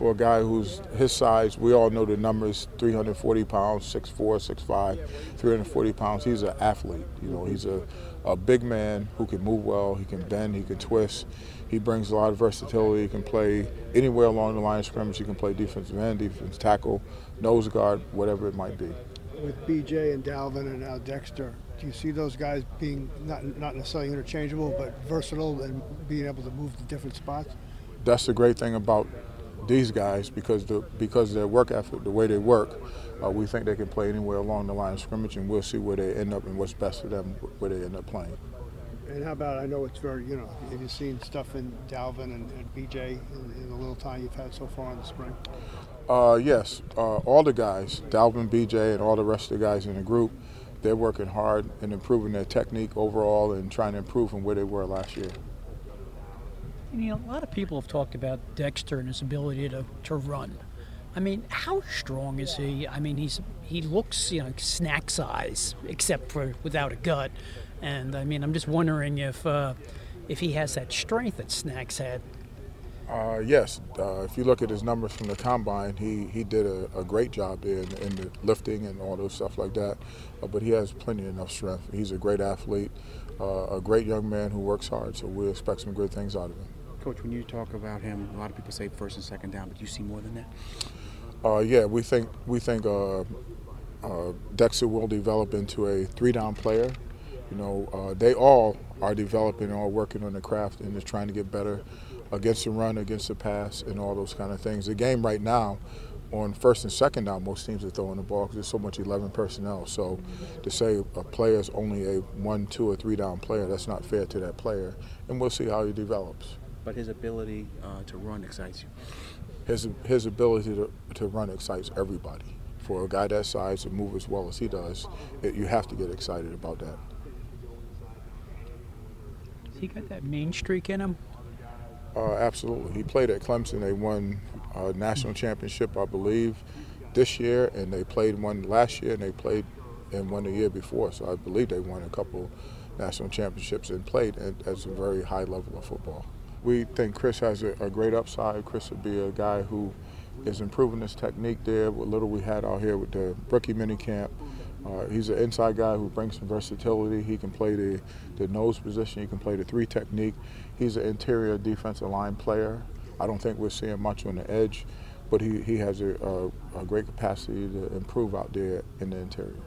for a guy who's his size. We all know the numbers: 340 pounds, 6'4", 6'5", 340 pounds. He's an athlete. You know, he's a, a big man who can move well. He can bend. He can twist. He brings a lot of versatility. He can play anywhere along the line of scrimmage. He can play defensive end, defense tackle, nose guard, whatever it might be. With BJ and Dalvin and now Dexter, do you see those guys being not not necessarily interchangeable, but versatile and being able to move to different spots? That's the great thing about these guys because the because their work ethic, the way they work, uh, we think they can play anywhere along the line of scrimmage, and we'll see where they end up and what's best for them where they end up playing. And how about I know it's very you know have you seen stuff in Dalvin and, and BJ in, in, the little time you've had so far in the spring? Uh, yes, uh, all the guys, Dalvin, BJ, and all the rest of the guys in the group they're working hard and improving their technique overall and trying to improve from where they were last year. You know, a lot of people have talked about Dexter and his ability to, to run. I mean, how strong is he? I mean, he's he looks you know snack size, except for without a gut. And I mean, I'm just wondering if uh, if he has that strength that Snacks had. Uh, yes, uh, if you look at his numbers from the combine, he, he did a, a great job in, in, the lifting and all those stuff like that. Uh, but he has plenty enough strength. He's a great athlete, uh, a great young man who works hard. So we expect some good things out of him. Coach, when you talk about him, a lot of people say first and second down, but you see more than that. Uh, yeah, we think we think uh, Dexter will develop into a three-down player. You know, they all are developing, all working on the craft, and just trying to get better against the run, against the pass, and all those kind of things. The game right now, on first and second down, most teams are throwing the ball because there's so much 11 personnel. So to say a player is only a one, two, or three down player, that's not fair to that player. And we'll see how he develops. But his ability uh, to run excites you. His his ability to, to run excites everybody. For a guy that size to move as well as he does, it, you have to get excited about that. He got that main streak in him. Uh, absolutely. He played at Clemson. They won a national championship, I believe, this year, and they played one last year, and they played and won the year before. So I believe they won a couple national championships and played at, at a very high level of football. We think Chris has a, a great upside. Chris would be a guy who is improving his technique there. What little we had out here with the rookie mini camp. Uh, he's an inside guy who brings some versatility. He can play the, the nose position. He can play the three technique. He's an interior defensive line player. I don't think we're seeing much on the edge, but he, he has a, a, a great capacity to improve out there in the interior.